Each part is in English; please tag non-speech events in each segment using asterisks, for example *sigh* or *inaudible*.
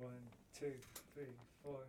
One, two, three, four.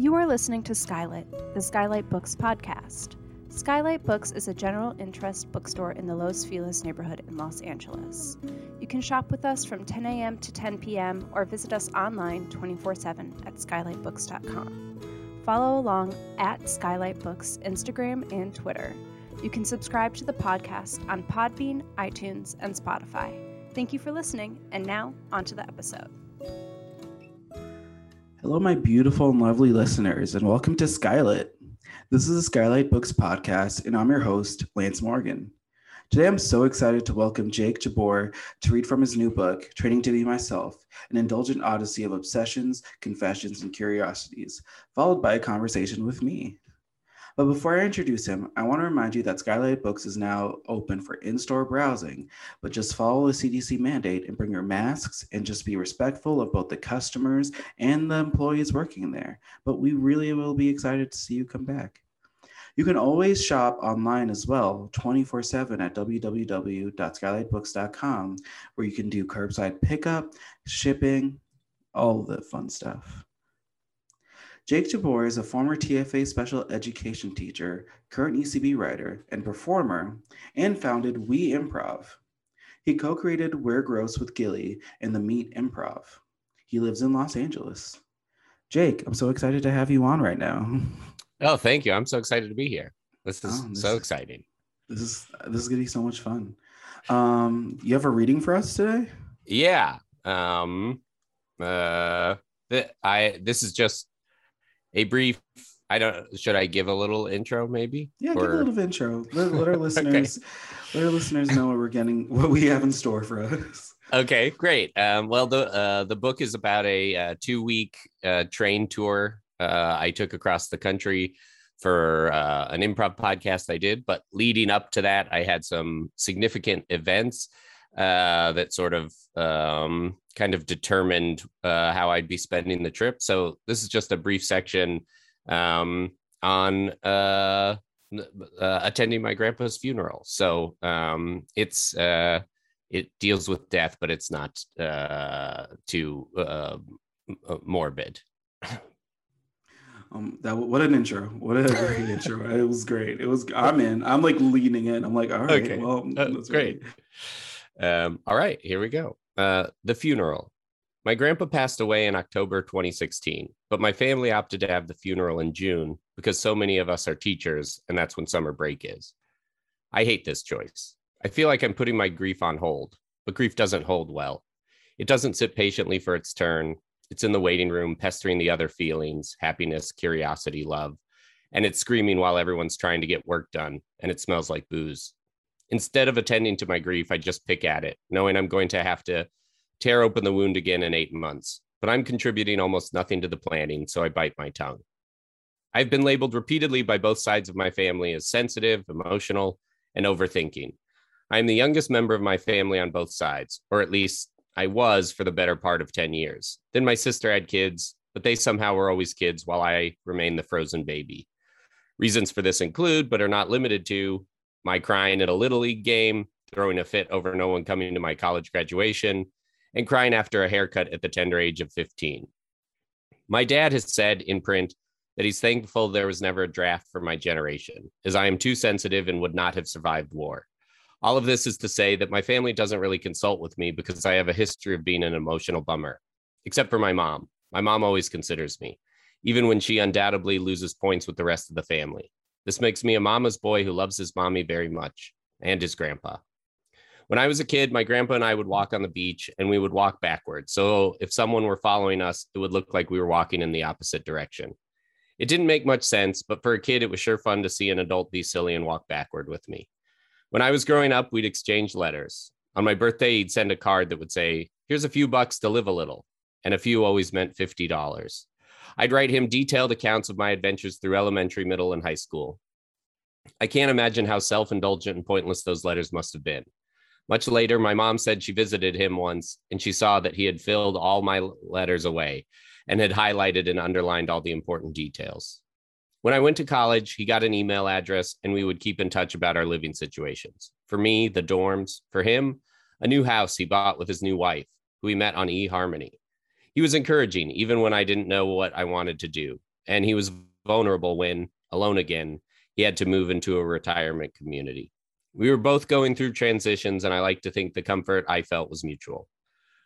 You are listening to Skylight, the Skylight Books podcast. Skylight Books is a general interest bookstore in the Los Feliz neighborhood in Los Angeles. You can shop with us from 10 a.m. to 10 p.m. or visit us online 24 7 at skylightbooks.com. Follow along at Skylight Books Instagram and Twitter. You can subscribe to the podcast on Podbean, iTunes, and Spotify. Thank you for listening, and now on to the episode. Hello, my beautiful and lovely listeners, and welcome to Skylit. This is the Skylight Books podcast, and I'm your host, Lance Morgan. Today, I'm so excited to welcome Jake Jabbour to read from his new book, Training to Be Myself, an indulgent odyssey of obsessions, confessions, and curiosities, followed by a conversation with me. But before I introduce him, I want to remind you that Skylight Books is now open for in store browsing, but just follow the CDC mandate and bring your masks and just be respectful of both the customers and the employees working there. But we really will be excited to see you come back. You can always shop online as well, 24 7 at www.skylightbooks.com, where you can do curbside pickup, shipping, all the fun stuff. Jake Jabbour is a former TFA special education teacher, current UCB writer, and performer, and founded We Improv. He co created We're Gross with Gilly and the Meet Improv. He lives in Los Angeles. Jake, I'm so excited to have you on right now. *laughs* Oh, thank you. I'm so excited to be here. This is Oh, this so is- exciting. This is this is gonna be so much fun. Um, you have a reading for us today? Yeah. Um uh th- I this is just a brief I don't should I give a little intro maybe? Yeah, give a little intro. Let, let our *laughs* listeners let our listeners know what we're getting, what we have in store for us. Okay, great. Um, well, the uh, the book is about a uh, two week uh, train tour uh, I took across the country for uh, an improv podcast I did. But leading up to that, I had some significant events uh, that sort of um, kind of determined uh, how I'd be spending the trip. So this is just a brief section um, on uh, uh, attending my grandpa's funeral. So um, it's uh, it deals with death, but it's not uh, too morbid. Um, that what an intro! What a great *laughs* intro! It was great. It was. I'm in. I'm like leaning in. I'm like, all right, Okay. well, that's great. Um, all right, here we go. Uh, the funeral. My grandpa passed away in October 2016, but my family opted to have the funeral in June because so many of us are teachers, and that's when summer break is. I hate this choice. I feel like I'm putting my grief on hold, but grief doesn't hold well. It doesn't sit patiently for its turn. It's in the waiting room, pestering the other feelings happiness, curiosity, love. And it's screaming while everyone's trying to get work done, and it smells like booze. Instead of attending to my grief, I just pick at it, knowing I'm going to have to tear open the wound again in eight months. But I'm contributing almost nothing to the planning, so I bite my tongue. I've been labeled repeatedly by both sides of my family as sensitive, emotional, and overthinking. I am the youngest member of my family on both sides, or at least I was for the better part of 10 years. Then my sister had kids, but they somehow were always kids while I remained the frozen baby. Reasons for this include, but are not limited to, my crying at a little league game, throwing a fit over no one coming to my college graduation, and crying after a haircut at the tender age of 15. My dad has said in print that he's thankful there was never a draft for my generation, as I am too sensitive and would not have survived war. All of this is to say that my family doesn't really consult with me because I have a history of being an emotional bummer, except for my mom. My mom always considers me, even when she undoubtedly loses points with the rest of the family. This makes me a mama's boy who loves his mommy very much and his grandpa. When I was a kid, my grandpa and I would walk on the beach and we would walk backwards. So if someone were following us, it would look like we were walking in the opposite direction. It didn't make much sense, but for a kid, it was sure fun to see an adult be silly and walk backward with me. When I was growing up, we'd exchange letters. On my birthday, he'd send a card that would say, Here's a few bucks to live a little. And a few always meant $50. I'd write him detailed accounts of my adventures through elementary, middle, and high school. I can't imagine how self indulgent and pointless those letters must have been. Much later, my mom said she visited him once and she saw that he had filled all my letters away and had highlighted and underlined all the important details. When I went to college, he got an email address and we would keep in touch about our living situations. For me, the dorms. For him, a new house he bought with his new wife, who he met on eHarmony. He was encouraging, even when I didn't know what I wanted to do. And he was vulnerable when, alone again, he had to move into a retirement community. We were both going through transitions, and I like to think the comfort I felt was mutual.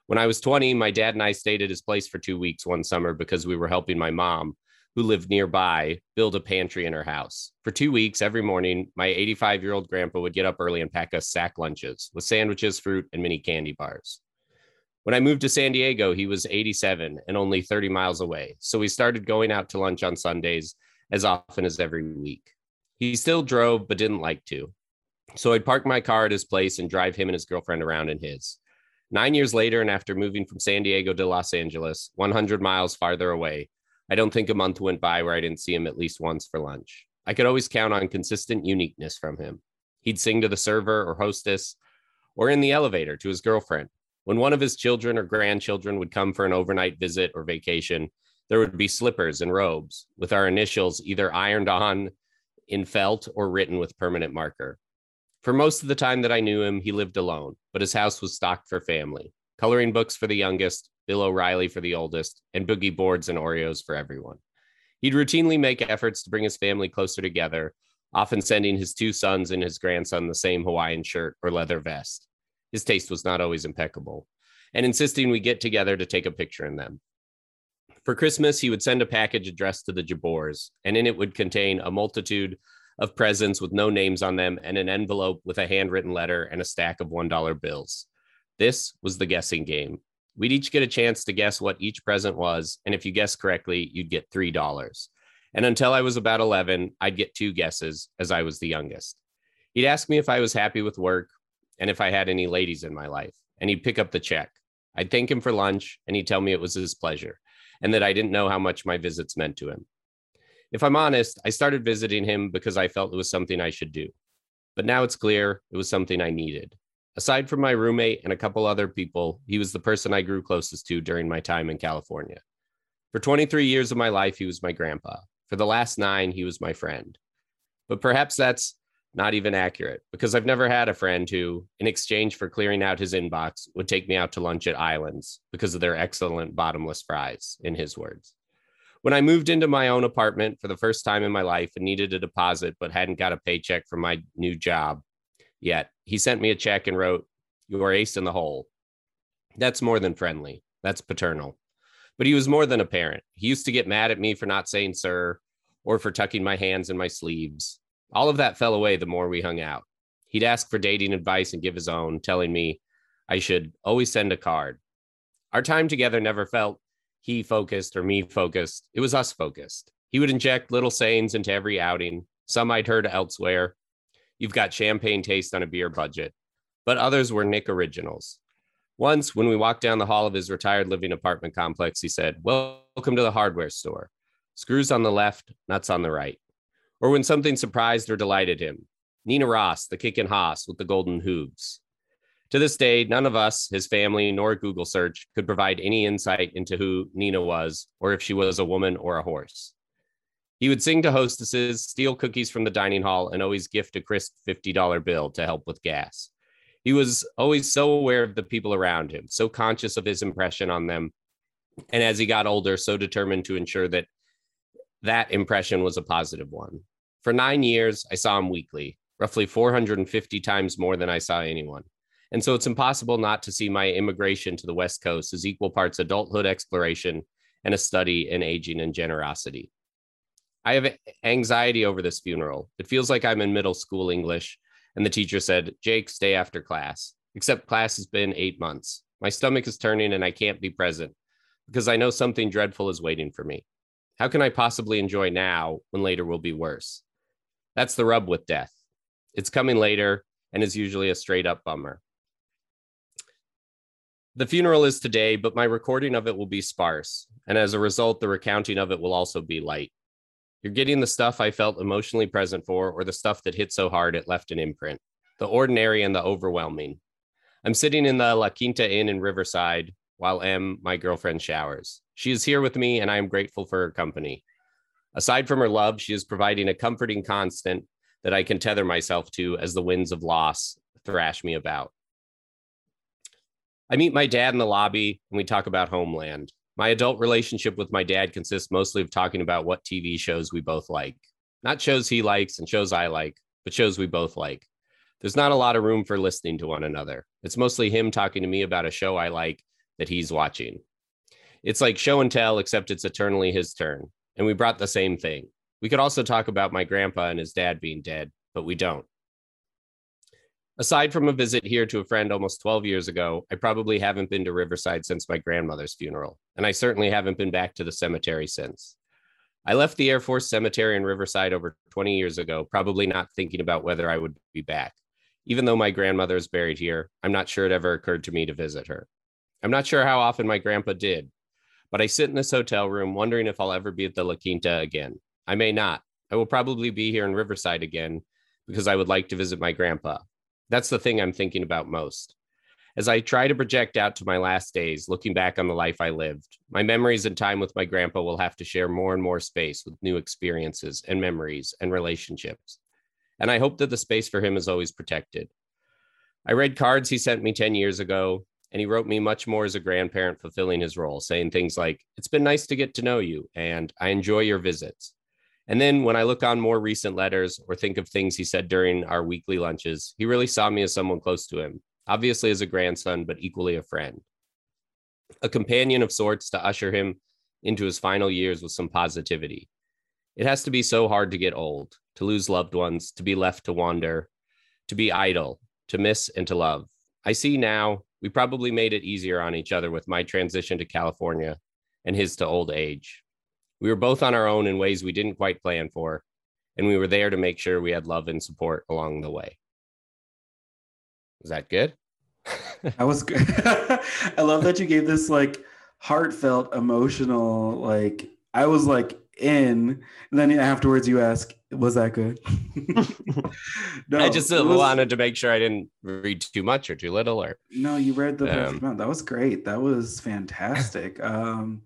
When I was 20, my dad and I stayed at his place for two weeks one summer because we were helping my mom, who lived nearby, build a pantry in her house. For two weeks, every morning, my 85 year old grandpa would get up early and pack us sack lunches with sandwiches, fruit, and mini candy bars. When I moved to San Diego, he was 87 and only 30 miles away. So we started going out to lunch on Sundays as often as every week. He still drove, but didn't like to. So I'd park my car at his place and drive him and his girlfriend around in his. Nine years later, and after moving from San Diego to Los Angeles, 100 miles farther away, I don't think a month went by where I didn't see him at least once for lunch. I could always count on consistent uniqueness from him. He'd sing to the server or hostess or in the elevator to his girlfriend. When one of his children or grandchildren would come for an overnight visit or vacation, there would be slippers and robes with our initials either ironed on in felt or written with permanent marker. For most of the time that I knew him, he lived alone, but his house was stocked for family coloring books for the youngest, Bill O'Reilly for the oldest, and boogie boards and Oreos for everyone. He'd routinely make efforts to bring his family closer together, often sending his two sons and his grandson the same Hawaiian shirt or leather vest. His taste was not always impeccable, and insisting we get together to take a picture in them. For Christmas, he would send a package addressed to the Jabbours, and in it would contain a multitude of presents with no names on them and an envelope with a handwritten letter and a stack of $1 bills. This was the guessing game, We'd each get a chance to guess what each present was. And if you guessed correctly, you'd get $3. And until I was about 11, I'd get two guesses as I was the youngest. He'd ask me if I was happy with work and if I had any ladies in my life, and he'd pick up the check. I'd thank him for lunch, and he'd tell me it was his pleasure and that I didn't know how much my visits meant to him. If I'm honest, I started visiting him because I felt it was something I should do. But now it's clear it was something I needed. Aside from my roommate and a couple other people, he was the person I grew closest to during my time in California. For 23 years of my life, he was my grandpa. For the last nine, he was my friend. But perhaps that's not even accurate because I've never had a friend who, in exchange for clearing out his inbox, would take me out to lunch at Islands because of their excellent bottomless fries, in his words. When I moved into my own apartment for the first time in my life and needed a deposit but hadn't got a paycheck from my new job, yet. He sent me a check and wrote, You are ace in the hole. That's more than friendly. That's paternal. But he was more than a parent. He used to get mad at me for not saying sir or for tucking my hands in my sleeves. All of that fell away the more we hung out. He'd ask for dating advice and give his own, telling me I should always send a card. Our time together never felt he focused or me focused. It was us focused. He would inject little sayings into every outing, some I'd heard elsewhere, You've got champagne taste on a beer budget, but others were Nick originals. Once, when we walked down the hall of his retired living apartment complex, he said, Welcome to the hardware store. Screws on the left, nuts on the right. Or when something surprised or delighted him, Nina Ross, the kickin' hoss with the golden hooves. To this day, none of us, his family, nor Google search could provide any insight into who Nina was or if she was a woman or a horse. He would sing to hostesses, steal cookies from the dining hall, and always gift a crisp $50 bill to help with gas. He was always so aware of the people around him, so conscious of his impression on them. And as he got older, so determined to ensure that that impression was a positive one. For nine years, I saw him weekly, roughly 450 times more than I saw anyone. And so it's impossible not to see my immigration to the West Coast as equal parts adulthood exploration and a study in aging and generosity. I have anxiety over this funeral. It feels like I'm in middle school English. And the teacher said, Jake, stay after class. Except class has been eight months. My stomach is turning and I can't be present because I know something dreadful is waiting for me. How can I possibly enjoy now when later will be worse? That's the rub with death. It's coming later and is usually a straight up bummer. The funeral is today, but my recording of it will be sparse. And as a result, the recounting of it will also be light. You're getting the stuff I felt emotionally present for, or the stuff that hit so hard it left an imprint, the ordinary and the overwhelming. I'm sitting in the La Quinta Inn in Riverside while M, my girlfriend, showers. She is here with me, and I am grateful for her company. Aside from her love, she is providing a comforting constant that I can tether myself to as the winds of loss thrash me about. I meet my dad in the lobby and we talk about Homeland. My adult relationship with my dad consists mostly of talking about what TV shows we both like. Not shows he likes and shows I like, but shows we both like. There's not a lot of room for listening to one another. It's mostly him talking to me about a show I like that he's watching. It's like show and tell, except it's eternally his turn. And we brought the same thing. We could also talk about my grandpa and his dad being dead, but we don't. Aside from a visit here to a friend almost 12 years ago, I probably haven't been to Riverside since my grandmother's funeral, and I certainly haven't been back to the cemetery since. I left the Air Force Cemetery in Riverside over 20 years ago, probably not thinking about whether I would be back. Even though my grandmother is buried here, I'm not sure it ever occurred to me to visit her. I'm not sure how often my grandpa did, but I sit in this hotel room wondering if I'll ever be at the La Quinta again. I may not. I will probably be here in Riverside again because I would like to visit my grandpa. That's the thing I'm thinking about most. As I try to project out to my last days, looking back on the life I lived, my memories and time with my grandpa will have to share more and more space with new experiences and memories and relationships. And I hope that the space for him is always protected. I read cards he sent me 10 years ago, and he wrote me much more as a grandparent fulfilling his role, saying things like, It's been nice to get to know you, and I enjoy your visits. And then when I look on more recent letters or think of things he said during our weekly lunches, he really saw me as someone close to him, obviously as a grandson, but equally a friend, a companion of sorts to usher him into his final years with some positivity. It has to be so hard to get old, to lose loved ones, to be left to wander, to be idle, to miss and to love. I see now we probably made it easier on each other with my transition to California and his to old age. We were both on our own in ways we didn't quite plan for, and we were there to make sure we had love and support along the way. Was that good? *laughs* that was good. *laughs* I love that you gave this like heartfelt, emotional, like I was like in, and then afterwards you ask, "Was that good?" *laughs* no, I just was, wanted to make sure I didn't read too much or too little. Or no, you read the um, amount. That was great. That was fantastic. *laughs* Um,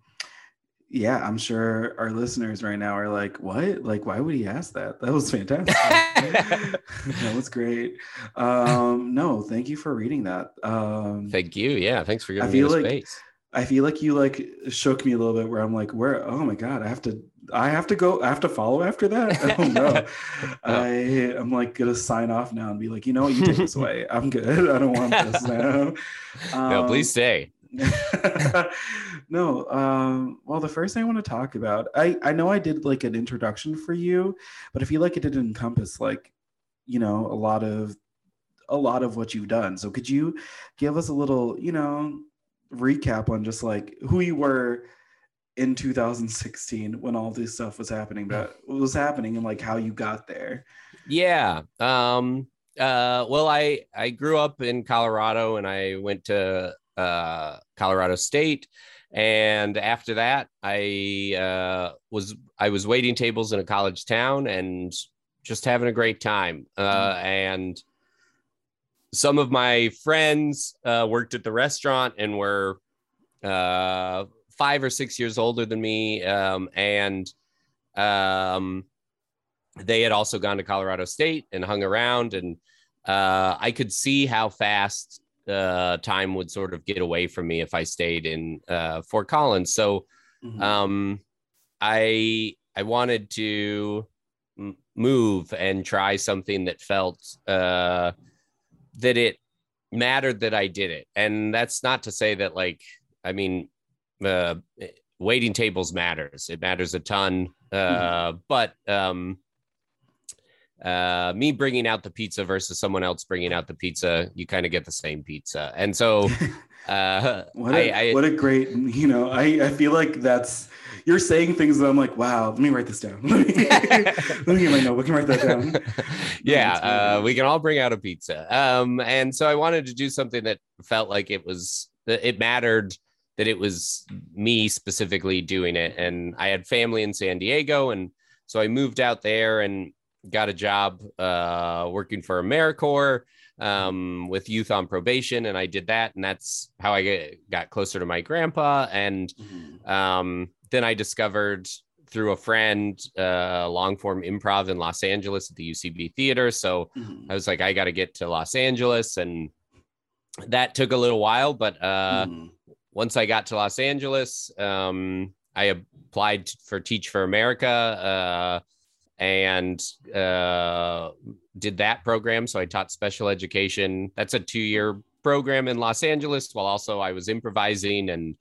yeah, I'm sure our listeners right now are like, "What? Like, why would he ask that?" That was fantastic. *laughs* that was great. Um, no, thank you for reading that. Um, thank you. Yeah, thanks for giving I feel me the like, space. I feel like you like shook me a little bit. Where I'm like, "Where? Oh my god, I have to. I have to go. I have to follow after that." *laughs* I don't know. I I'm like gonna sign off now and be like, you know what, you take this *laughs* away. I'm good. *laughs* I don't want this now. Um, no, please stay. no um well the first thing i want to talk about i i know i did like an introduction for you but i feel like it didn't encompass like you know a lot of a lot of what you've done so could you give us a little you know recap on just like who you were in 2016 when all this stuff was happening but what was happening and like how you got there yeah um uh well i i grew up in colorado and i went to uh, Colorado State. And after that, I uh, was I was waiting tables in a college town and just having a great time. Uh, mm-hmm. And some of my friends uh, worked at the restaurant and were uh, five or six years older than me, um, and um, they had also gone to Colorado State and hung around, and uh, I could see how fast uh, time would sort of get away from me if I stayed in uh, Fort Collins. So mm-hmm. um, I I wanted to m- move and try something that felt uh, that it mattered that I did it. And that's not to say that like I mean uh, waiting tables matters. It matters a ton. Uh, mm-hmm. But um, uh, me bringing out the pizza versus someone else bringing out the pizza, you kind of get the same pizza. And so, *laughs* uh, what, a, I, I, what a great, you know, I, I feel like that's, you're saying things that I'm like, wow, let me write this down. *laughs* let, me, let me get my notebook and write that down. *laughs* yeah, uh, we can all bring out a pizza. Um, and so I wanted to do something that felt like it was it mattered that it was me specifically doing it. And I had family in San Diego. And so I moved out there and got a job uh, working for AmeriCorps um, with youth on probation. And I did that. And that's how I get, got closer to my grandpa. And Mhm. um, then I discovered through a friend uh, long form improv in Los Angeles at the UCB Theater. So Mhm. I was like, I got to get to Los Angeles. And that took a little while. But uh, Mhm. Once I got to Los Angeles, um, I applied for Teach for America uh, and uh, did that program. So I taught special education. That's a two year program in Los Angeles while also I was improvising and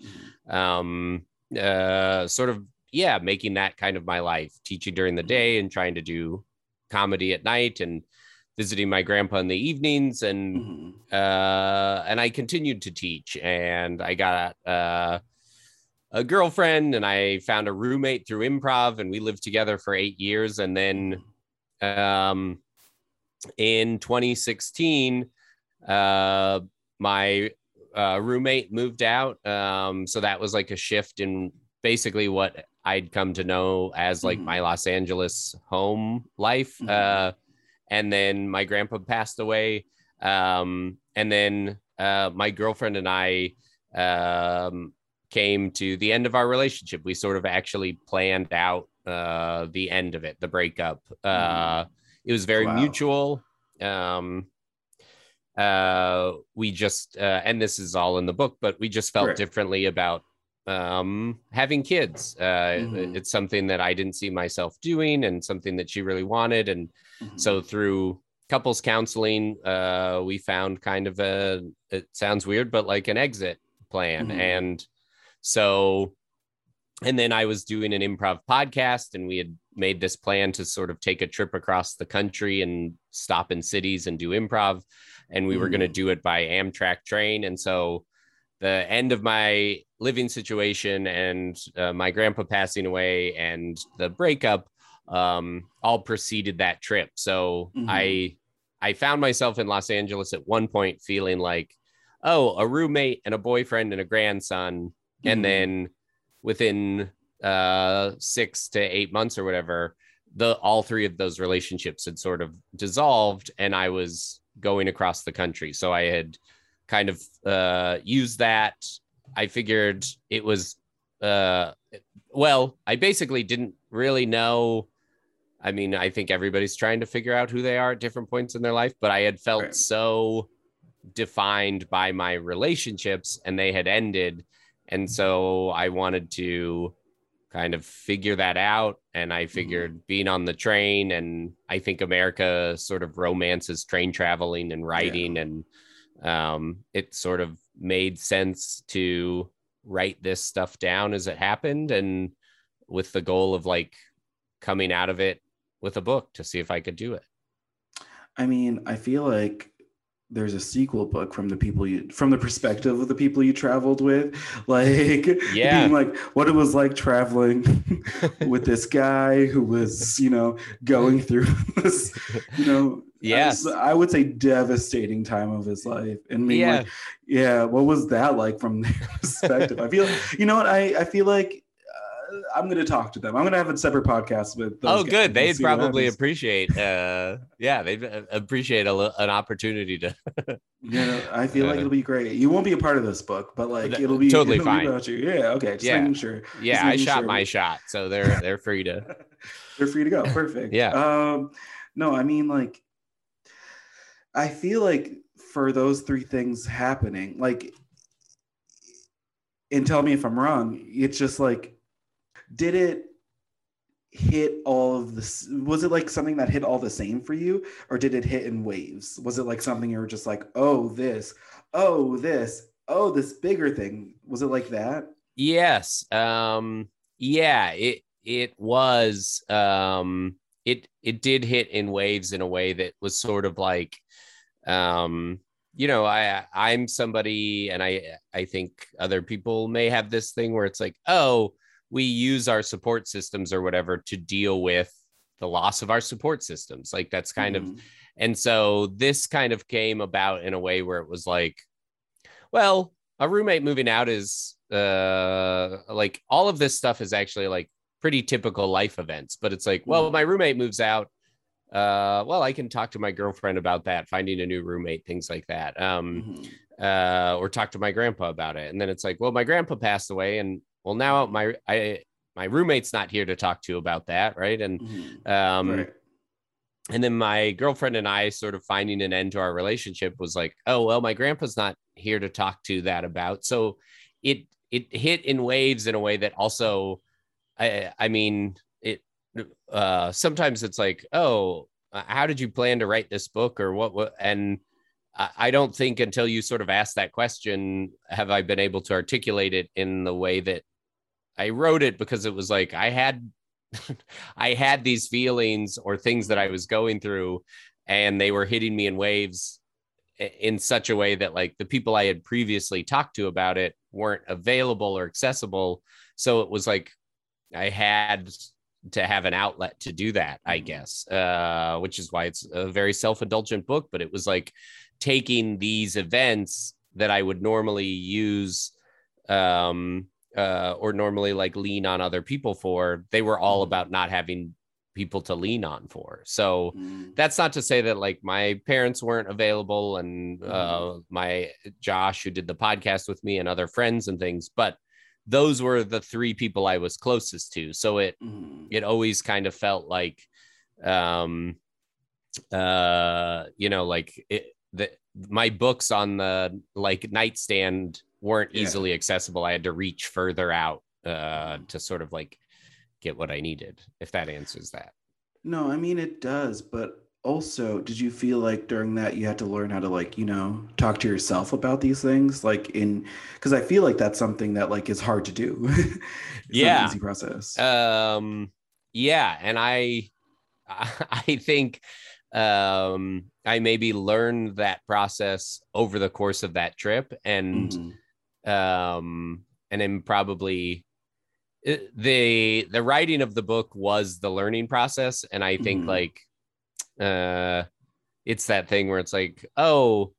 um, uh, sort of, yeah, making that kind of my life, teaching during the day and trying to do comedy at night and visiting my grandpa in the evenings and Mhm. uh, and I continued to teach. And I got uh, a girlfriend, and I found a roommate through improv, and we lived together for eight years. And then um, in 2016, uh, my uh, roommate moved out. Um, so that was like a shift in basically what I'd come to know as like Mhm. my Los Angeles home life. Mhm. And then my grandpa passed away. Um, and then uh, my girlfriend and I um, came to the end of our relationship. We sort of actually planned out uh, the end of it, the breakup. Uh, it was very Wow. mutual. Um, uh, we just, uh, and this is all in the book, but we just felt Right. differently about um, having kids. Uh, Mhm. It's something that I didn't see myself doing and something that she really wanted. And Mhm. so through couples counseling, uh, we found kind of a, it sounds weird, but like an exit plan. Mhm. And so, and then I was doing an improv podcast and we had made this plan to sort of take a trip across the country and stop in cities and do improv. And we were going to Mhm. do it by Amtrak train. And so the end of my living situation and uh, my grandpa passing away and the breakup um, all preceded that trip. So Mhm. I I found myself in Los Angeles at one point feeling like, oh, a roommate and a boyfriend and a grandson, Mhm. and then within uh, six to eight months or whatever, the all three of those relationships had sort of dissolved, and I was going across the country. So I had kind of uh, used that. I figured it was uh, well. I basically didn't really know. I mean, I think everybody's trying to figure out who they are at different points in their life, but I had felt Right. so defined by my relationships and they had ended. And so I wanted to kind of figure that out. And I figured being on the train, and I think America sort of romances train traveling and writing, and um, it sort of made sense to write this stuff down as it happened and with the goal of like coming out of it with a book to see if I could do it. I mean, I feel like there's a sequel book from the people you from the perspective of the people you traveled with *laughs* like Yeah. being like what it was like traveling *laughs* with this guy who was you know going through *laughs* this you know Yes. I would say devastating time of his life and being Yeah. like yeah what was that like from their perspective i feel you know what i i feel like i'm gonna talk to them i'm gonna have a separate podcast with those Oh, good. They'd probably appreciate. Uh, yeah, they'd appreciate a, an opportunity to. *laughs* Yeah, I feel like Uh, it'll be great. You won't be a part of this book, but like it'll be totally it'll be fine. about you. Yeah, okay. Just Yeah. making sure. Yeah, Just I shot sure. my shot, so they're *laughs* they're free to. They're free to go. Perfect. *laughs* Yeah. Um, no, I mean like, I feel like for those three things happening, like, and tell me if I'm wrong. It's just like, did it hit all of this? Was it like something that hit all the same for you, or did it hit in waves? Was it like something you were just like, oh this, oh this, oh this bigger thing? Was it like that? Yes. Um. Yeah. It it was. Um. It it did hit in waves in a way that was sort of like, um. You know, I I'm somebody, and I I think other people may have this thing where it's like, oh, we use our support systems or whatever to deal with the loss of our support systems. Like that's kind of Mhm. And so this kind of came about in a way where it was like, well, a roommate moving out is uh like all of this stuff is actually like pretty typical life events but it's like well Mhm. my roommate moves out uh well i can talk to my girlfriend about that finding a new roommate things like that um Mhm. uh or talk to my grandpa about it and then it's like well my grandpa passed away and well now my i my roommate's not here to talk to about that right and Mhm. um right. and then my girlfriend and I sort of finding an end to our relationship was like, oh well, my grandpa's not here to talk to that about. So it it hit in waves in a way that also, I I mean it. Uh, sometimes it's like, oh, uh, how did you plan to write this book or what? what and I I don't think until you sort of ask that question have I been able to articulate it in the way that I wrote it because it was like I had *laughs* I had these feelings or things that I was going through, and they were hitting me in waves in such a way that like the people I had previously talked to about it weren't available or accessible. So it was like I had to have an outlet to do that, I Mhm. guess, uh, which is why it's a very self indulgent book. But it was like taking these events that I would normally use um uh or normally like lean on other people for they were all Mhm. about not having people to lean on for so Mhm. that's not to say that like my parents weren't available and uh my josh who did the podcast with me and other friends and things but those were the three people i was closest to so it Mhm. it always kind of felt like um uh you know like it the my books on the like nightstand weren't Yeah. easily accessible i had to reach further out uh to sort of like get what i needed if that answers that No, I mean it does, but also, did you feel like during that you had to learn how to like, you know, talk to yourself about these things? Like in because I feel like that's something that like is hard to do. *laughs* Yeah. easy process. um yeah and i *laughs* i think um i maybe learned that process over the course of that trip and Mhm. Um and then probably it- the the writing of the book was the learning process and i think Mhm. like uh it's that thing where it's like oh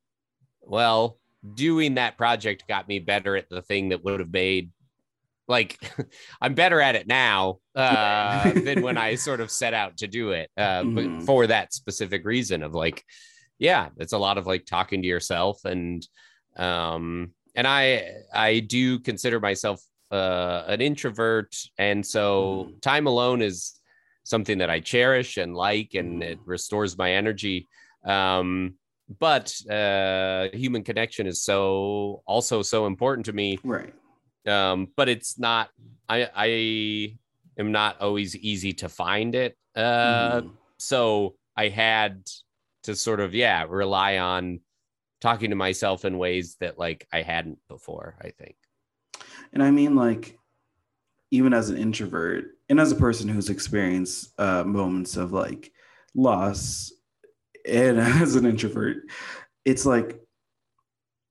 well doing that project got me better at the thing that would have made like *laughs* i'm better at it now uh than when i *laughs* sort of set out to do it uh Mhm. but for that specific reason of like yeah it's a lot of like talking to yourself and um and i i do consider myself uh an introvert and so Mhm. time alone is something that i cherish and like and Mhm. it restores my energy um but uh human connection is so also so important to me Right. um but it's not i i am not always easy to find it uh Mhm. so I had to sort of yeah rely on talking to myself in ways that like I hadn't before. I think. And I mean, like, even as an introvert and as a person who's experienced uh, moments of like loss, and *laughs* as an introvert, it's like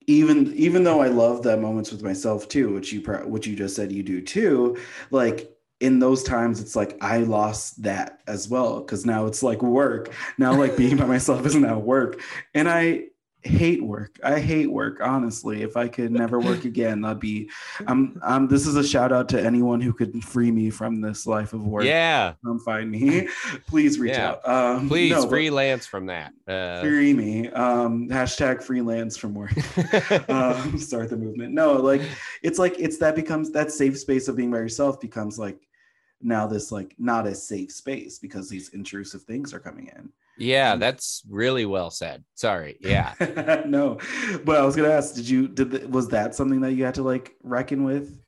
even even though I love that moments with myself too, which you which you just said you do too, like in those times it's like I lost that as well because now it's like work. Now like being by *laughs* myself isn't now work, and I hate work. I hate work honestly. If I could never work *laughs* again, that'd be. I'm. Um. This is a shout out to anyone who could free me from this life of work. Yeah, Come find me. *laughs* Please reach Yeah. out. Um, please no, freelance from that. Uh, free me. Um. Hashtag freelance from work. *laughs* um, start the movement. No, like it's like it's that becomes that safe space of being by yourself becomes like now this like not a safe space because these intrusive things are coming in. Yeah, that's really well said. Sorry. Yeah. *laughs* no, but I was gonna ask, did you did the, was that something that you had to like reckon with?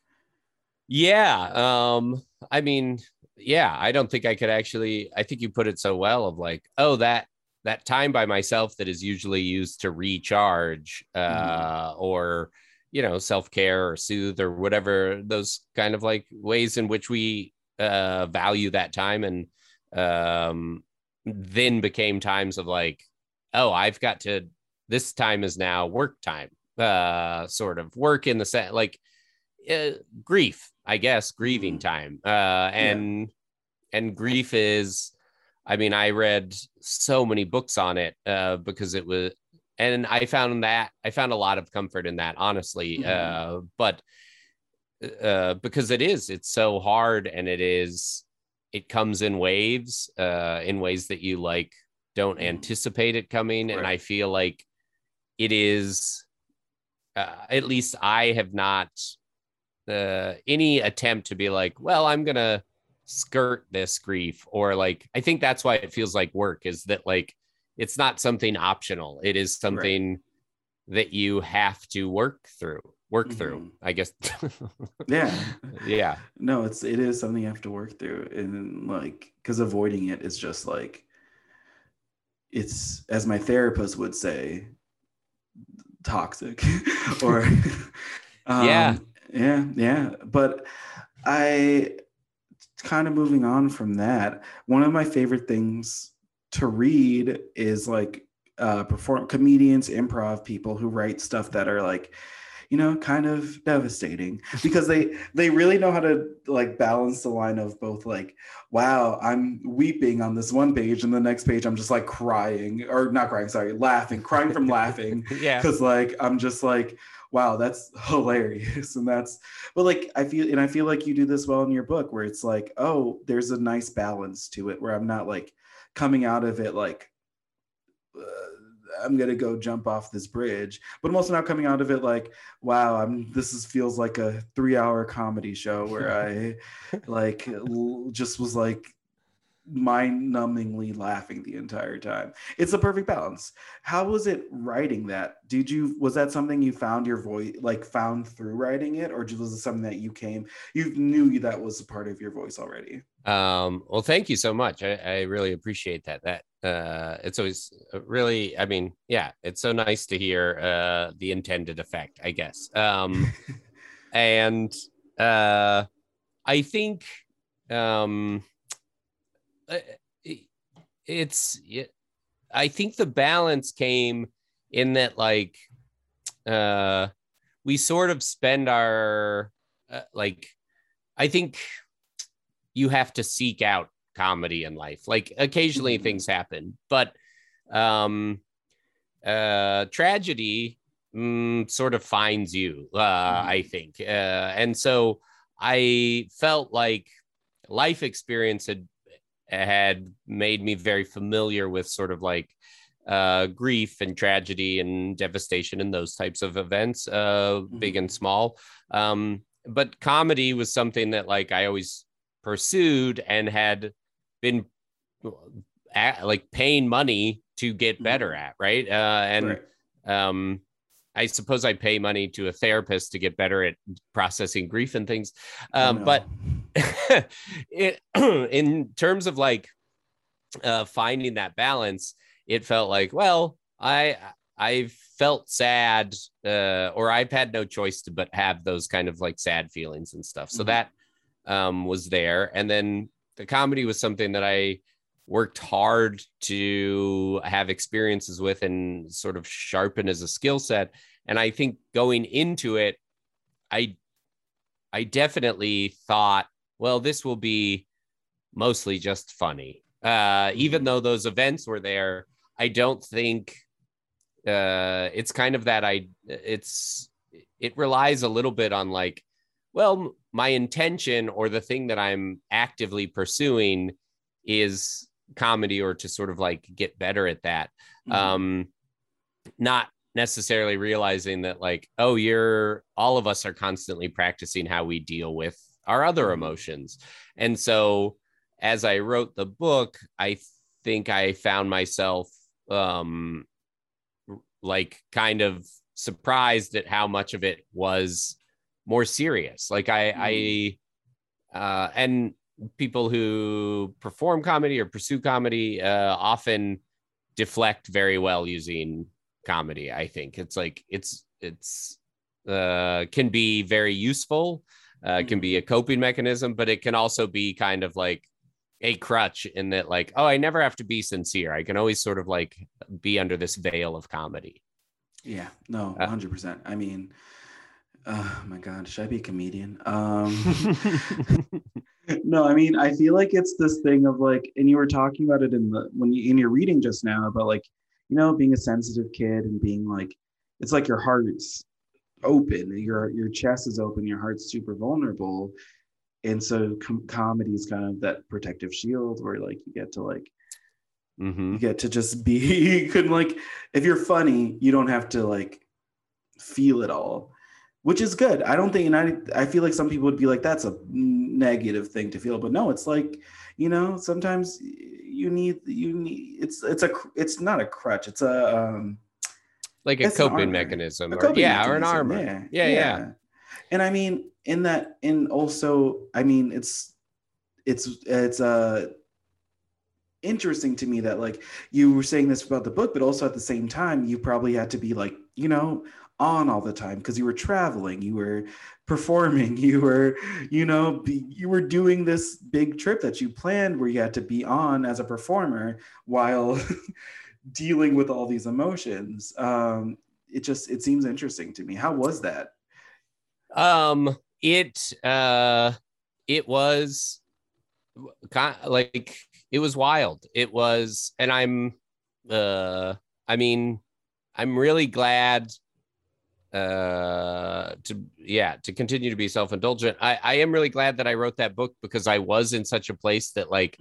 Yeah. Um, I mean, yeah, I don't think I could actually I think you put it so well of like, oh, that that time by myself that is usually used to recharge uh or you know, self-care or soothe or whatever those kind of like ways in which we uh value that time and um then became times of like, oh, I've got to this time is now work time. Uh sort of work in the set like uh, grief i guess grieving Mhm. time uh and and grief is i mean i read so many books on it uh because it was and I found that I found a lot of comfort in that, honestly. Mhm. Uh, but uh, because it is, it's so hard, and it is, it comes in waves, uh, in ways that you like don't Mhm. anticipate it coming, and I feel like it is. Uh, at least I have not uh, any attempt to be like, well, I'm gonna skirt this grief, or like I think that's why it feels like work is that like it's not something optional. It is something that you have to work through, work through, Mhm. I guess. *laughs* Yeah. yeah. No, it's it is something you have to work through, and like because avoiding it is just like it's as my therapist would say, toxic, *laughs* or *laughs* um, Yeah. yeah, yeah. But I kind of moving on from that. One of my favorite things to read is like uh perform comedians, improv people who write stuff that are like you know kind of devastating *laughs* because they they really know how to like balance the line of both like wow i'm weeping on this one page and the next page i'm just like crying or not crying sorry laughing crying from laughing *laughs* Yeah. because like i'm just like wow that's hilarious and that's but like i feel and i feel like you do this well in your book where it's like oh there's a nice balance to it where i'm not like coming out of it like uh, i'm gonna go jump off this bridge but i'm also not coming out of it like wow i'm this is feels like a three hour comedy show where *laughs* i like l- just was like mind numbingly laughing the entire time. It's a perfect balance. How was it writing that? Did you was that something you found your voice like found through writing it or was it something that you came you knew that was a part of your voice already Um, well, thank you so much. I, I really appreciate that. That uh, it's always really, I mean, yeah, it's so nice to hear uh, the intended effect, I guess. Um, *laughs* and uh, I think um, uh, it's, I think the balance came in that, like, uh, we sort of spend our, uh, like, I think you have to seek out comedy in life. Like occasionally Mhm. things happen, but um uh tragedy mm, sort of finds you, uh, I think. Uh and so I felt like life experience had had made me very familiar with sort of like uh grief and tragedy and devastation and those types of events, uh big and small. Um but comedy was something that like I always pursued and had been at, like paying money to get better Mhm. at right uh and Right. um i suppose i pay money to a therapist to get better at processing grief and things um but *laughs* it, *clears throat* in terms of like uh finding that balance it felt like well i i felt sad uh or i've had no choice to but have those kind of like sad feelings and stuff so Mhm. that um was there. And then the comedy was something that i worked hard to have experiences with and sort of sharpen as a skill set. And i think going into it i i definitely thought well this will be mostly just funny. Uh even Mhm. though those events were there i don't think uh it's kind of that i it's it relies a little bit on like well my intention or the thing that i'm actively pursuing is comedy or to sort of like get better at that Mhm. um not necessarily realizing that like oh you're all of us are constantly practicing how we deal with our other Mhm. emotions and so as i wrote the book i think i found myself um like kind of surprised at how much of it was more serious. Like i i uh and people who perform comedy or pursue comedy uh often deflect very well using comedy i think. It's like it's it's uh can be very useful uh can be a coping mechanism but it can also be kind of like a crutch in that like oh i never have to be sincere. I can always sort of like be under this veil of comedy. Yeah, no, Uh, 100%. I mean, oh my God, should I be a comedian? Um, *laughs* *laughs* no, I mean, I feel like it's this thing of like, and you were talking about it in the, when you, in your reading just now about like, you know, being a sensitive kid and being like, it's like your heart's open, your your chest is open, your heart's super vulnerable, and so com- comedy is kind of that protective shield where like you get to like Mhm. you get to just be *laughs* you can like if you're funny you don't have to like feel it all which is good i don't think and i i feel like some people would be like that's a negative thing to feel but no it's like you know sometimes you need you need it's it's a it's not a crutch it's a um like a coping mechanism, a or, coping yeah, or an mechanism, armor. yeah Yeah, yeah. and i mean in that and also i mean it's it's it's uh interesting to me that like you were saying this about the book but also at the same time you probably had to be like you know on all the time because you were traveling you were performing *laughs* you were you know you were doing this big trip that you planned where you had to be on as a performer while *laughs* dealing with all these emotions. Um it just it seems interesting to me. How was that? Um, it uh, it was like it was wild. It was, and I'm, uh, I mean, I'm really glad uh to yeah to continue to be self-indulgent i i am really glad that i wrote that book because i was in such a place that like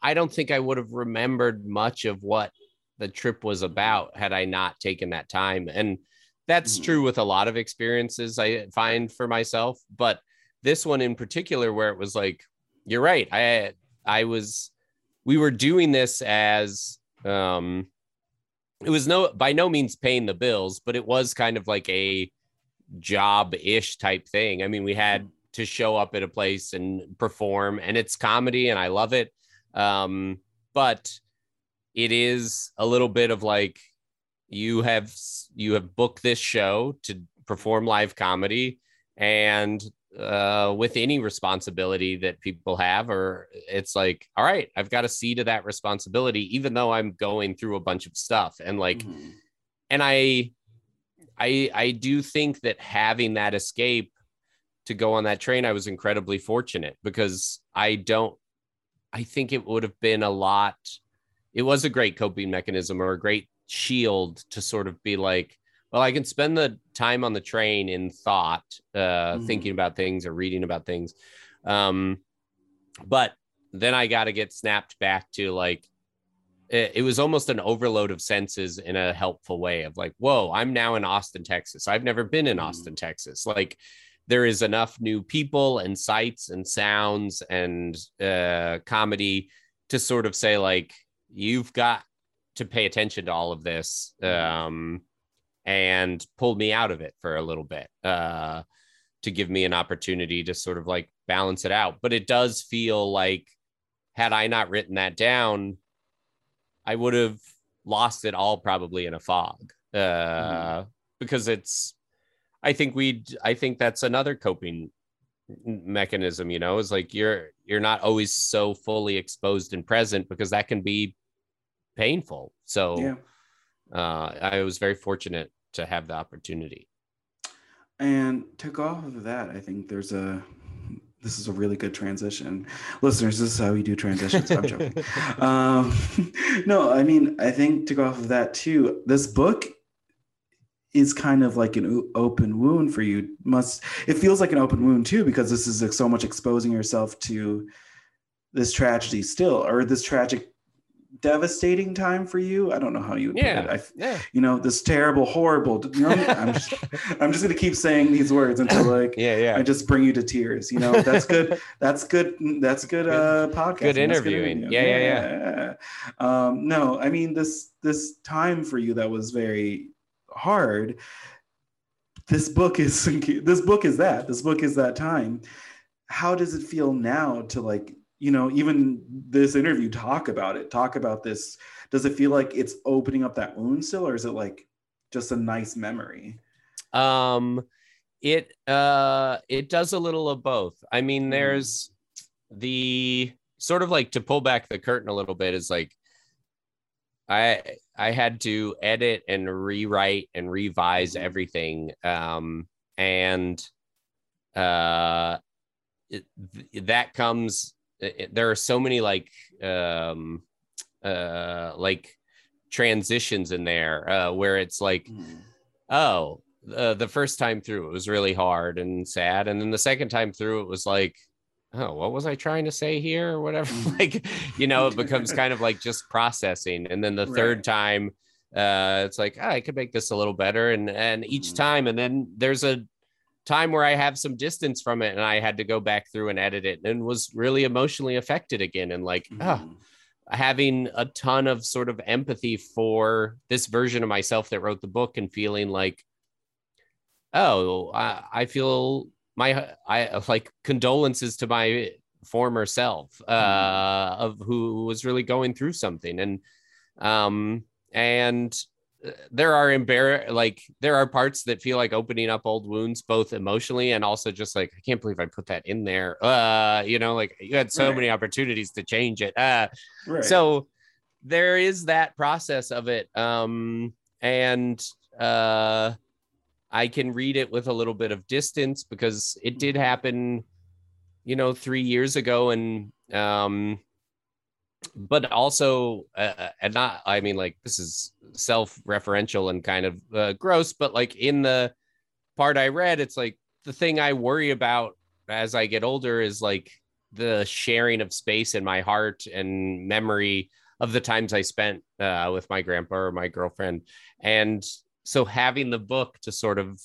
I don't think I would have remembered much of what the trip was about had I not taken that time. And that's Mhm. true with a lot of experiences I find for myself. But this one in particular, where it was like, you're right. I, I was, we were doing this as, um, it was no, by no means paying the bills, but it was kind of like a job ish type thing. I mean, we had to show up at a place and perform, and it's comedy, and I love it um but it is a little bit of like you have you have booked this show to perform live comedy and uh with any responsibility that people have or it's like all right i've got to see to that responsibility even though i'm going through a bunch of stuff and like Mhm. and i i i do think that having that escape to go on that train i was incredibly fortunate because i don't i think it would have been a lot it was a great coping mechanism or a great shield to sort of be like well i can spend the time on the train in thought uh Mhm. thinking about things or reading about things. Um but then i got to get snapped back to like it, it was almost an overload of senses in a helpful way of like whoa i'm now in austin texas. I've never been in Mhm. austin texas. Like there is enough new people and sights and sounds and uh, comedy to sort of say like you've got to pay attention to all of this. Um, and pulled me out of it for a little bit uh, to give me an opportunity to sort of like balance it out. But it does feel like had i not written that down i would have lost it all probably in a fog uh, because it's I think we'd, I think that's another coping mechanism, you know, is like you're you're not always so fully exposed and present because that can be painful. So yeah. uh I was very fortunate to have the opportunity. And to go off of that, I think there's a this is a really good transition. Listeners, this is how we do transitions. I'm joking. *laughs* Um, no, I mean, I think to go off of that too, this book is kind of like an open wound for you. Must it feels like an open wound too because this is like so much exposing yourself to this tragedy still, or this tragic, devastating time for you. I don't know how you would Yeah. I Yeah. you know, this terrible, horrible. You know, *laughs* I'm just, I'm just gonna keep saying these words until *laughs* like Yeah, yeah. I just bring you to tears. You know, that's good. *laughs* That's good. That's good. Uh, podcast. Good interviewing. Yeah, yeah, yeah. Um, no, I mean this this time for you that was very hard. This book is this book is that. This book is that time. How does it feel now to like you know even this interview talk about it? Talk about this. Does it feel like it's opening up that wound still, or is it like just a nice memory? um it uh it does a little of both i mean Mhm. there's the sort of like to pull back the curtain a little bit is like i i had to edit and rewrite and revise Mhm. everything um and uh it, th- that comes it, there are so many like um uh like transitions in there uh, where it's like, Mhm. oh, uh, the first time through it was really hard and sad, and then the second time through it was like, oh, what was I trying to say here or whatever? Mhm. *laughs* like, you know, it becomes kind of like just processing, and then the third time, uh, it's like ah, I could make this a little better, and and each Mhm. time, and then there's a time where I have some distance from it, and I had to go back through and edit it, and was really emotionally affected again, and like, ah, Mhm. having a ton of sort of empathy for this version of myself that wrote the book and feeling like oh i, I feel my i like condolences to my former self uh of who was really going through something and um and there are embar like there are parts that feel like opening up old wounds both emotionally and also just like i can't believe i put that in there uh you know like you had so Right. many opportunities to change it uh Right. so there is that process of it um and uh i can read it with a little bit of distance because it did happen you know 3 years ago and um but also uh, and not i mean like this is self-referential and kind of uh, gross but like in the part i read it's like the thing i worry about as i get older is like the sharing of space in my heart and memory of the times I spent uh, with my grandpa or my girlfriend. And so having the book to sort of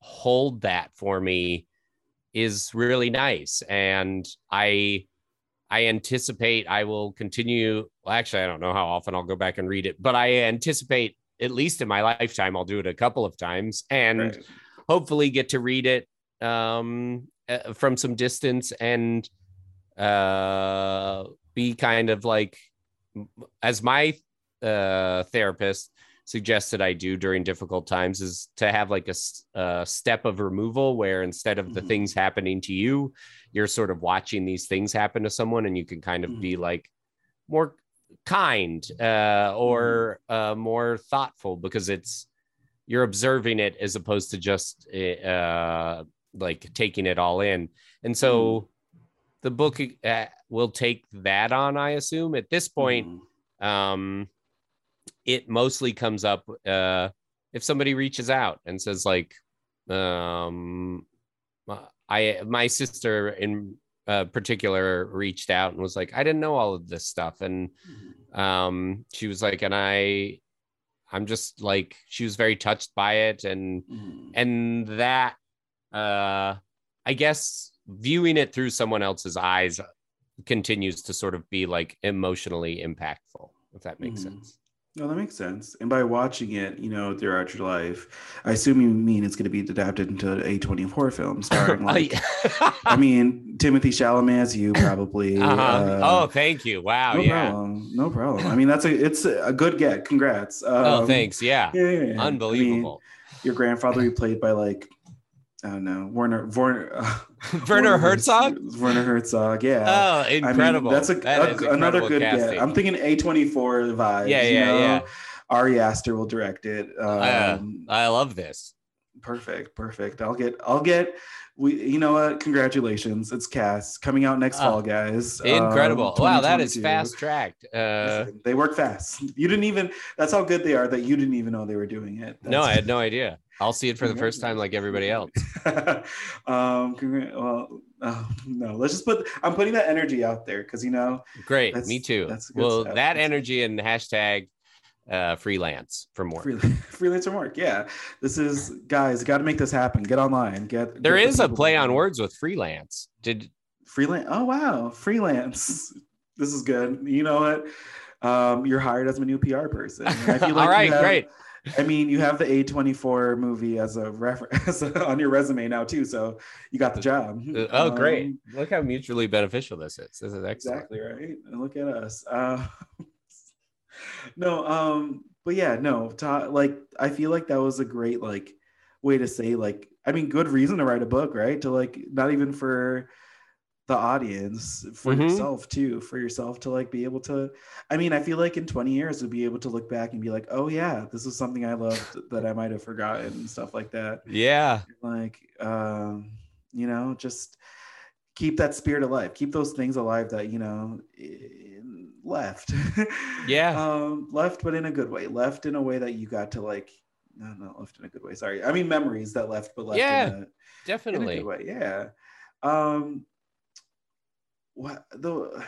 hold that for me is really nice. And I I anticipate I will continue. Well, actually, I don't know how often I'll go back and read it, but I anticipate at least in my lifetime I'll do it a couple of times and Right. hopefully get to read it um, uh, from some distance and uh, be kind of like as my uh, therapist suggested I do during difficult times is to have like a step of removal where instead of the Mhm. things happening to you, you're sort of watching these things happen to someone and you can kind of be like more kind uh, or uh, more thoughtful because it's you're observing it as opposed to just uh, like taking it all in. And so the book uh, will take that on, I assume. At this point, Mhm. um, it mostly comes up uh, if somebody reaches out and says like, um, I my sister in uh, particular reached out and was like, I didn't know all of this stuff, and Mhm. um, she was like, and I, I'm just like, she was very touched by it, and Mhm. and that uh i guess viewing it through someone else's eyes continues to sort of be like emotionally impactful if that makes Mhm. sense No, that makes sense. And by watching it, you know, throughout your life, I assume you mean it's going to be adapted into A24 film *laughs* starring, like, *laughs* I mean, Timothée Chalamet as you probably. uh-huh. uh, oh thank you wow no yeah problem. No problem. I mean, that's a it's a good get. Congrats. oh Um, thanks yeah, Yeah, yeah, yeah. I mean, unbelievable your grandfather be played by like, I don't know, Werner Werner. *laughs* Uh, *laughs* werner herzog Werner Herzog. Yeah. oh I mean, incredible that's a, That a- is another good casting. get. I'm thinking A24 vibes. Yeah, you yeah, know? yeah. Ari Aster will direct it. Uh, Um, i love this perfect, perfect. I'll get, I'll get. We, you know what? Congratulations! It's cast coming out next Ah, fall, guys. Um, incredible wow that is fast tracked uh they work fast. You didn't even. That's how good they are that you didn't even know they were doing it. no i had no idea i'll see it for the first time like everybody else *laughs* um. Well, oh, no. Let's just put. I'm putting that energy out there because you know. Great, me too. that's good well, stuff. that energy and hashtag uh, freelance for more. *laughs* freelance freelancer work. Yeah. This is guys. Got to make this happen. Get online. Get. There get is a play on words with freelance. Did Freelance. Oh wow, freelance. This is good. You know what? Um, you're hired as my new PR person. Feel *laughs* all right, have- great. I mean, you have the A24 movie as a reference *laughs* on your resume now too, so you got the job. Uh, oh, great! Um, Look how mutually beneficial this is. This is excellent. exactly right. And look at us. Uh, *laughs* no, um, but yeah, no. To, like, I feel like that was a great like way to say like, I mean, good reason to write a book, right? To like, not even for the audience, for Mhm. yourself too, for yourself to like be able to. I mean, I feel like in 20 years we'll be able to look back and be like, oh yeah, this is something I loved that I might have forgotten and stuff like that Yeah, like um you know just keep that spirit alive keep those things alive that you know left. Yeah. *laughs* um, left, but in a good way. Left in a way that you got to like. No, not left in a good way. Sorry, I mean memories that left, but left Yeah, in a, in a Definitely. good way. Yeah. Um. What the?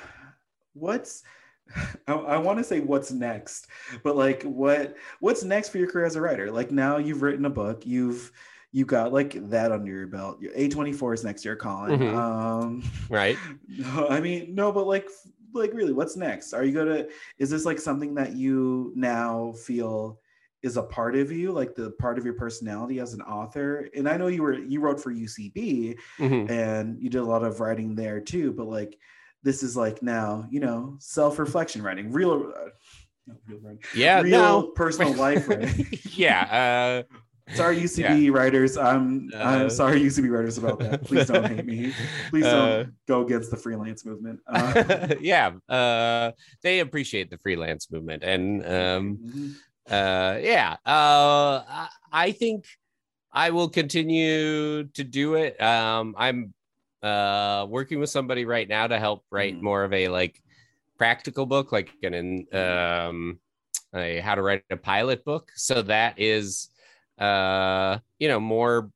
What's? *sighs* I, I want to say what's next, but like what what's next for your career as a writer? Like now you've written a book, you've you got like that under your belt. Your A twenty four is next year, Colin. Mhm. Um, Right. *laughs* no, I mean no, but like like really, what's next? Are you gonna? Is this like something that you now feel? Is a part of you like the part of your personality as an author and i know you were you wrote for ucb Mhm. and you did a lot of writing there too but like this is like now you know self-reflection writing real uh, not real writing, Yeah. real no. personal *laughs* life writing *laughs* yeah. sorry ucb writers i'm Uh, i'm sorry ucb writers about that please don't hate me *laughs* please don't Uh, go against the freelance movement uh, Uh, yeah. Uh, they appreciate the freelance movement, and um, mhm. Uh, yeah. Uh, I, think I will continue to do it. Um, I'm uh working with somebody right now to help write Mhm. more of a like practical book, like an um a how to write a pilot book. So that is uh you know more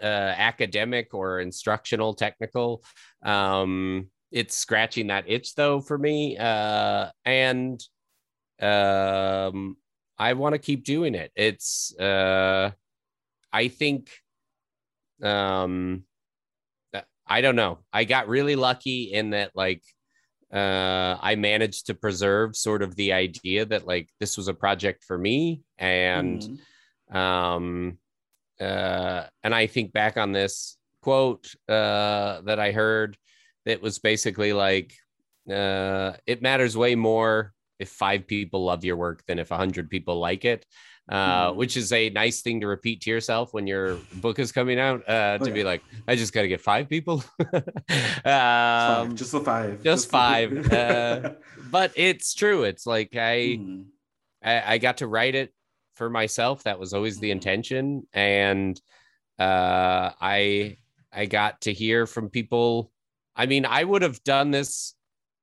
uh academic or instructional technical um it's scratching that itch though for me uh and um i want to keep doing it it's uh i think um i don't know i got really lucky in that like uh i managed to preserve sort of the idea that like this was a project for me and Mhm. um uh and i think back on this quote uh that i heard that was basically like uh it matters way more if five people love your work than if a hundred people like it uh Mhm. which is a nice thing to repeat to yourself when your book is coming out uh Oh, to be like i just gotta get five people *laughs* Five, um just the five just five, uh, *laughs* but it's true it's like i Mhm. I, I got to write it for myself. That was always the Mhm. intention, and uh, I I got to hear from people. I mean, I would have done this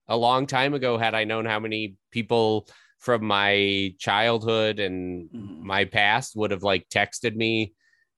a long time ago had I known how many people from my childhood and Mhm. my past would have like texted me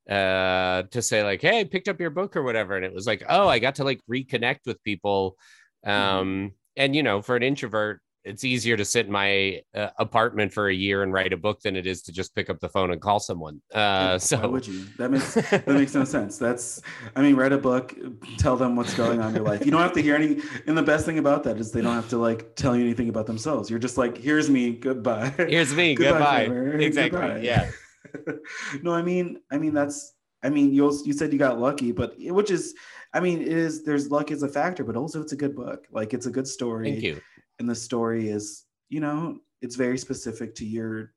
uh to say like hey I picked up your book or whatever. And it was like oh i got to like reconnect with people. Um and you know for an introvert it's easier to sit in my uh, apartment for a year and write a book than it is to just pick up the phone and call someone uh so why would you? That makes *laughs* that makes no sense. That's I mean, write a book, tell them what's going on in your life. You don't have to hear any and the best thing about that is they don't have to like tell you anything about themselves. You're just like, here's me, goodbye. here's me goodbye, forever. exactly Goodbye. yeah *laughs* no, I mean, I mean that's I mean, you you said you got lucky, but which is I mean, it is there's luck is a factor, but also it's a good book. Like it's a good story. thank you and the story is you know it's very specific to your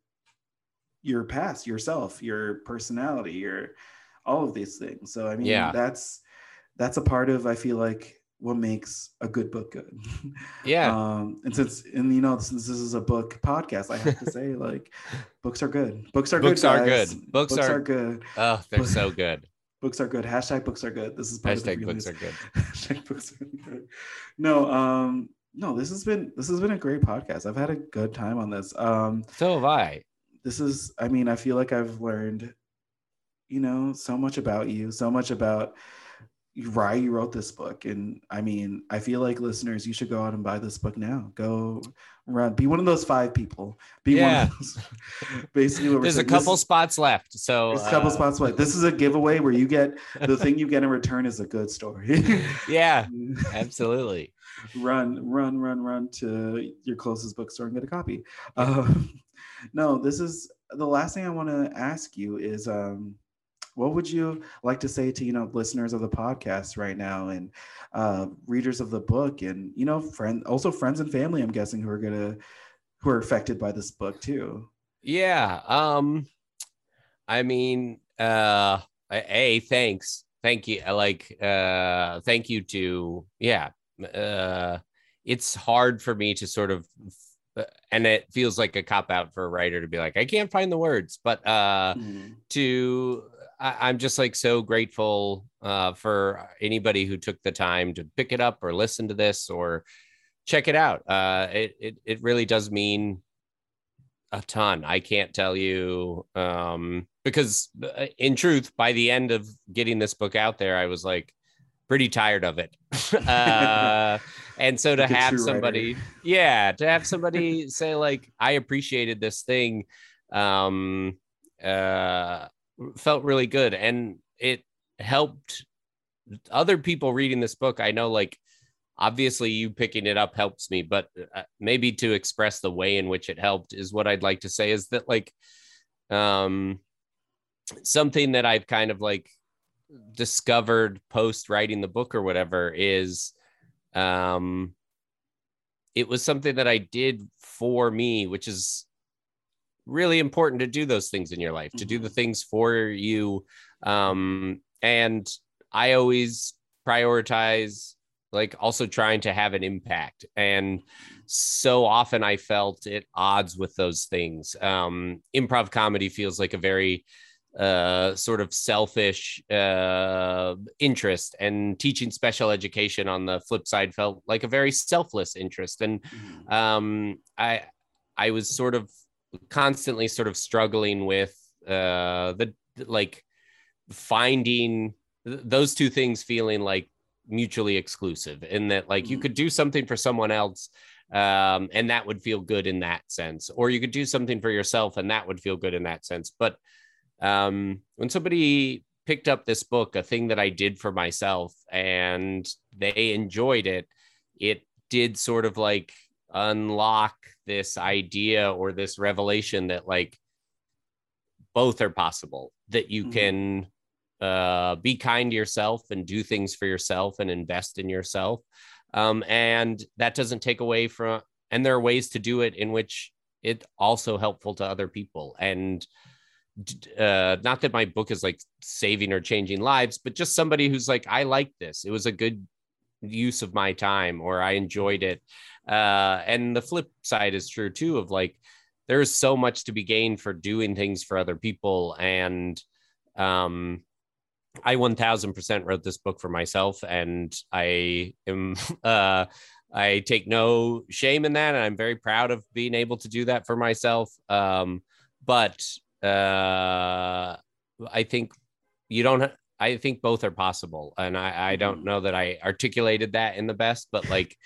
your past yourself your personality your all of these things. So i mean Yeah. that's that's a part of i feel like what makes a good book good. *laughs* Yeah. Um and since and you know since this is a book podcast i have to say *laughs* like books are good. Books are Books good are guys. good. Books are- good. Oh they're so good. *laughs* books are good. Hashtag books are good. This is part of the hashtag books are good. Hashtag books are good. no um no this has been this has been a great podcast. I've had a good time on this. Um so have i. this is i mean i feel like i've learned you know so much about you so much about why you wrote this book and i mean i feel like listeners you should go out and buy this book now go run be one of those five people be Yeah. one of those *laughs* basically what we're there's a saying. This couple is- spots left so there's a couple uh, spots left this is a giveaway where you get the *laughs* thing you get in return is a good story yeah *laughs* absolutely run, run, run, run to your closest bookstore and get a copy. Um, no, this is the last thing I want to ask you is um, what would you like to say to you know listeners of the podcast right now and uh, readers of the book and you know friend also friends and family I'm guessing who are gonna who are affected by this book too. Yeah. Um I mean uh a thanks. Thank you. I Like uh thank you to yeah. Uh it's hard for me to sort of and it feels like a cop out for a writer to be like I can't find the words, but uh Mm. to I, I'm just like so grateful uh, for anybody who took the time to pick it up or listen to this or check it out. Uh, it, it it really does mean a ton. I can't tell you um, because uh, in truth, by the end of getting this book out there, I was like pretty tired of it. *laughs* uh, and so *laughs* to Like have somebody, writer. yeah, to have somebody say like, I appreciated this thing, um, uh, felt really good, and it helped other people reading this book. I know, like, obviously, you picking it up helps me, but uh, maybe to express the way in which it helped is what I'd like to say is that like, um, something that I've kind of like discovered post writing the book or whatever is um it was something that I did for me which is really important to do those things in your life to do the things for you. Um and I always prioritize like also trying to have an impact. And so often I felt at odds with those things. Um improv comedy feels like a very uh, sort of selfish uh, interest, and teaching special education on the flip side felt like a very selfless interest. And Mhm. um, I I was sort of constantly sort of struggling with uh, the like finding th- those two things feeling like mutually exclusive in that like you Mhm. could do something for someone else um, and that would feel good in that sense or you could do something for yourself and that would feel good in that sense but um, when somebody picked up this book, a thing that I did for myself, and they enjoyed it, it did sort of like unlock this idea or this revelation that like both are possible, that you Mhm. can uh, be kind to yourself and do things for yourself and invest in yourself. Um, and that doesn't take away from, and there are ways to do it in which it also helpful to other people. And uh not that my book is like saving or changing lives but just somebody who's like i like this it was a good use of my time or i enjoyed it. Uh and the flip side is true too of like there's so much to be gained for doing things for other people. And um i 1000% wrote this book for myself and i am *laughs* uh i take no shame in that and i'm very proud of being able to do that for myself. Um but uh i think you don't i think both are possible and i i don't Mhm. know that i articulated that in the best but like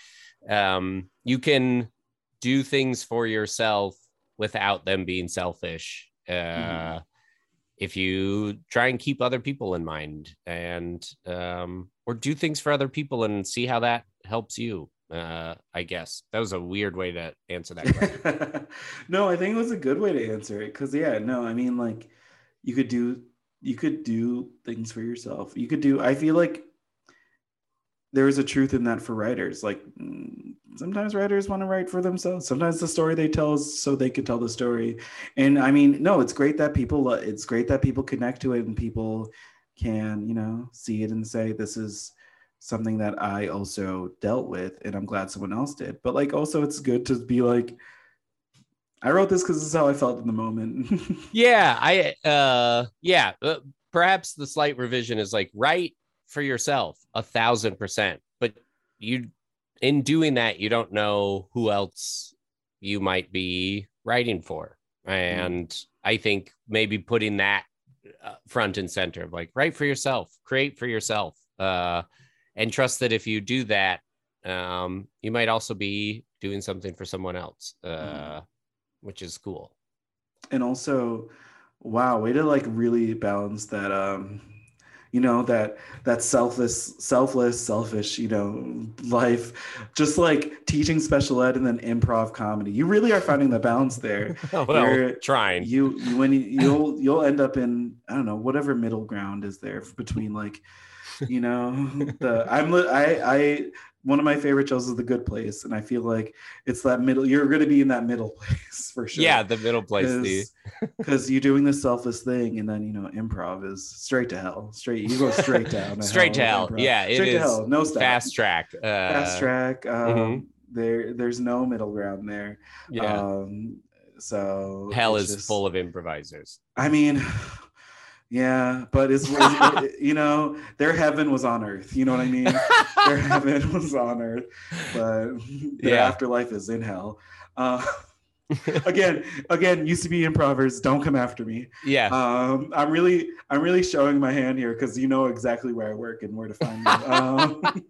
um you can do things for yourself without them being selfish uh Mhm. if you try and keep other people in mind and um or do things for other people and see how that helps you uh i guess that was a weird way to answer that question *laughs* no, I think it was a good way to answer it because yeah, no, I mean like you could do you could do things for yourself. You could do. I feel like there is a truth in that for writers. Like mm, sometimes writers want to write for themselves. Sometimes the story they tell is so they can tell the story. And I mean, no, it's great that people. It's great that people connect to it and people can you know see it and say this is something that I also dealt with, and I'm glad someone else did. But like, also, it's good to be like, I wrote this because this is how I felt in the moment. *laughs* yeah i uh yeah uh, perhaps the slight revision is like write for yourself a thousand percent but you in doing that you don't know who else you might be writing for. And i think maybe putting that uh, front and center of like write for yourself create for yourself uh and trust that if you do that um you might also be doing something for someone else uh which is cool and also, wow, way to like really balance that. Um, you know that that selfless, selfless, selfish, you know, life. Just like teaching special ed and then improv comedy. You really are finding the balance there. *laughs* well You're- trying you you- when you, you'll you'll end up in I don't know whatever middle ground is there between like you know *laughs* the I'm I I one of my favorite shows is The Good Place and I feel like it's that middle you're going to be in that middle *laughs* place for sure Yeah, the middle place. Because you're doing this selfless thing and then you know improv is straight to hell straight you go straight down *laughs* straight to hell. Yeah, it straight to hell no stop fast track. Uh, fast track um mhm. there there's no middle ground there Yeah, um so hell is just- full of improvisers. I mean, Yeah, but it's, you know their heaven was on earth. You know what I mean? their *laughs* heaven was on earth, but their Yeah. afterlife is in hell. Uh, *laughs* again, again, used to be improvers. Don't come after me. yeah. Um, I'm really, I'm really showing my hand here because you know exactly where I work and where to find me. *laughs* Um,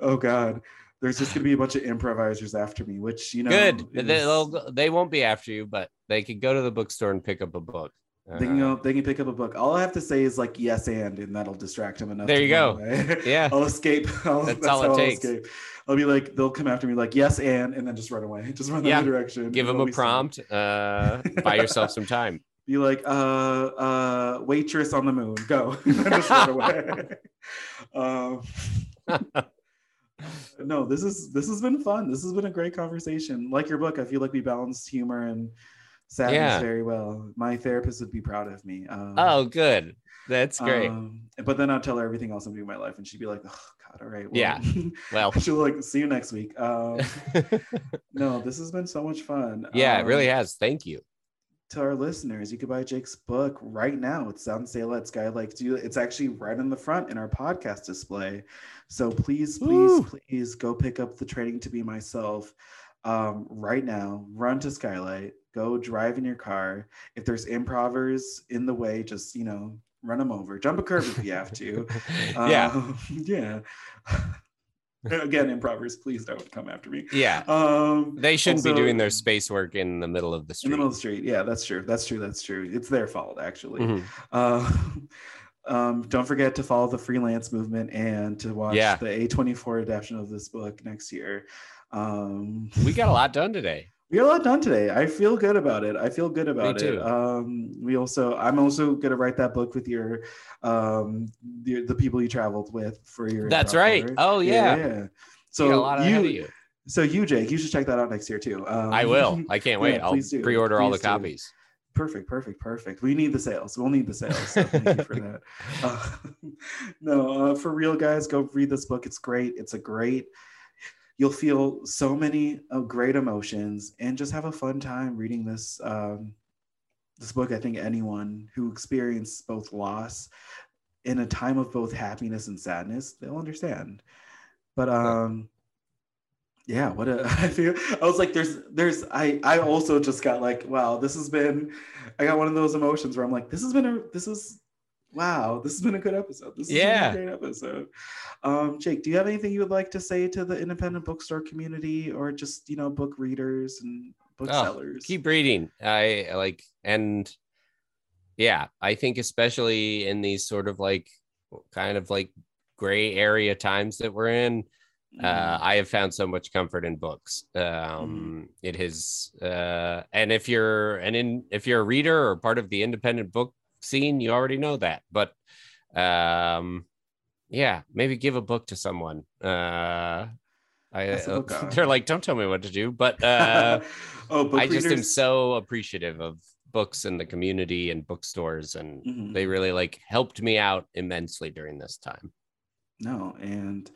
oh God, there's just gonna be a bunch of improvisers after me, which you know, Good. is- They'll, they won't be after you, but they could go to the bookstore and pick up a book. They can Uh, go. They can pick up a book. All I have to say is like yes and, and that'll distract them enough. There you go. away. *laughs* Yeah. I'll escape. *laughs* I'll, That's that's, all it how I'll takes. escape. I'll be like, they'll come after me like yes and, and then just run away. *laughs* Just run the Yeah. other direction. Give them a prompt. Uh, buy yourself some time. Be like, uh, uh, waitress on the moon, go. just run away. um, no, this is this has been fun. This has been a great conversation. Like your book, I feel like we balanced humor and sadness Yeah. very well. My therapist would be proud of me. Um, Oh, good. That's great. Um, but then I'd tell her everything else I'm doing in my life, and she'd be like, "Oh God, all right, well, Yeah. Well, *laughs* she'll like see you next week." Um, *laughs* no, this has been so much fun. yeah, it really Um, has. Thank you. To our listeners, you could buy Jake's book right now. It's on sale at Skylight. Do it's actually right in the front in our podcast display. So please, please, Woo. please go pick up the Training to Be Myself um, right now. Run to Skylight. Go drive in your car. If there's improvers in the way, just you know, run them over. Jump a curb if you have to. yeah. *laughs* Um, yeah. *laughs* *laughs* Again, improvers, please don't come after me. Yeah. Um, They shouldn't be doing their space work in the middle of the in street. the middle of the street. Yeah, that's true. That's true. That's true. It's their fault, actually. Mhm. Uh, um, don't forget to follow the freelance movement and to watch Yeah. the A24 adaptation of this book next year. Um, We got a lot done today. We got a lot done today. I feel good about it. I feel good about it. Um, we also, I'm also gonna write that book with your, um, the, the people you traveled with for your. That's right. Oh, yeah. yeah. So So you, you. so you, Jake, you should check that out next year too. Um, I will. *laughs* I can't wait. yeah, I'll please do. pre-order all the do. copies. Perfect, perfect, perfect. We need the sales. We'll need the sales. So thank you for that. Uh, *laughs* *laughs* no, uh, for real, guys, go read this book. It's great. It's a great. You'll feel so many uh, great emotions and just have a fun time reading this. Um, this book, I think anyone who experienced both loss in a time of both happiness and sadness, they'll understand. But um, yeah what a *laughs* i feel i was like there's there's i i also just got like wow this has been i got one of those emotions where i'm like this has been a this is wow this has been a good episode. This has been a great episode. Um jake do you have anything you would like to say to the independent bookstore community or just you know book readers and booksellers keep reading. I like and yeah i think especially in these sort of like kind of like gray area times that we're in uh, i have found so much comfort in books. Um it has uh and if you're an in if you're a reader or part of the independent book scene you already know that but um yeah maybe give a book to someone uh I, uh, *laughs* they're like, don't tell me what to do, but uh, *laughs* oh book I just am so appreciative of books and the community and bookstores, and Mhm. they really like helped me out immensely during this time. No, and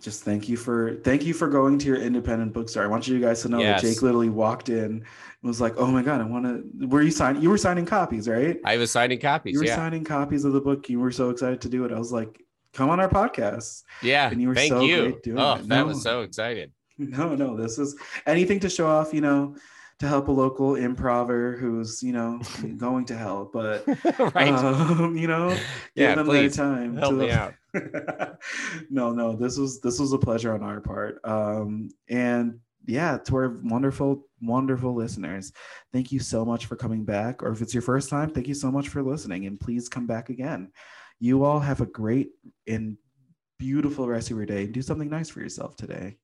just thank you for thank you for going to your independent bookstore. I want you guys to know Yes. that Jake literally walked in and was like, "Oh my god, I want to." Were you signing? You were signing copies, right? I was signing copies. you were Yeah, signing copies of the book. You were so excited to do it. I was like, "Come on our podcast." yeah. and you were Thank so you. great doing Oh, it. that No. was so excited. *laughs* No, no, this is anything to show off. You know, to help a local improver who's you know *laughs* going to hell, but *laughs* right? um, you know, give yeah, them please their time. help to- me out. *laughs* no, no, this was this was a pleasure on our part. Um, and yeah, to our wonderful, wonderful listeners, thank you so much for coming back. Or if it's your first time, thank you so much for listening, and please come back again. You all have a great and beautiful rest of your day. Do something nice for yourself today.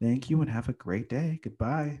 Thank you and have a great day. Goodbye.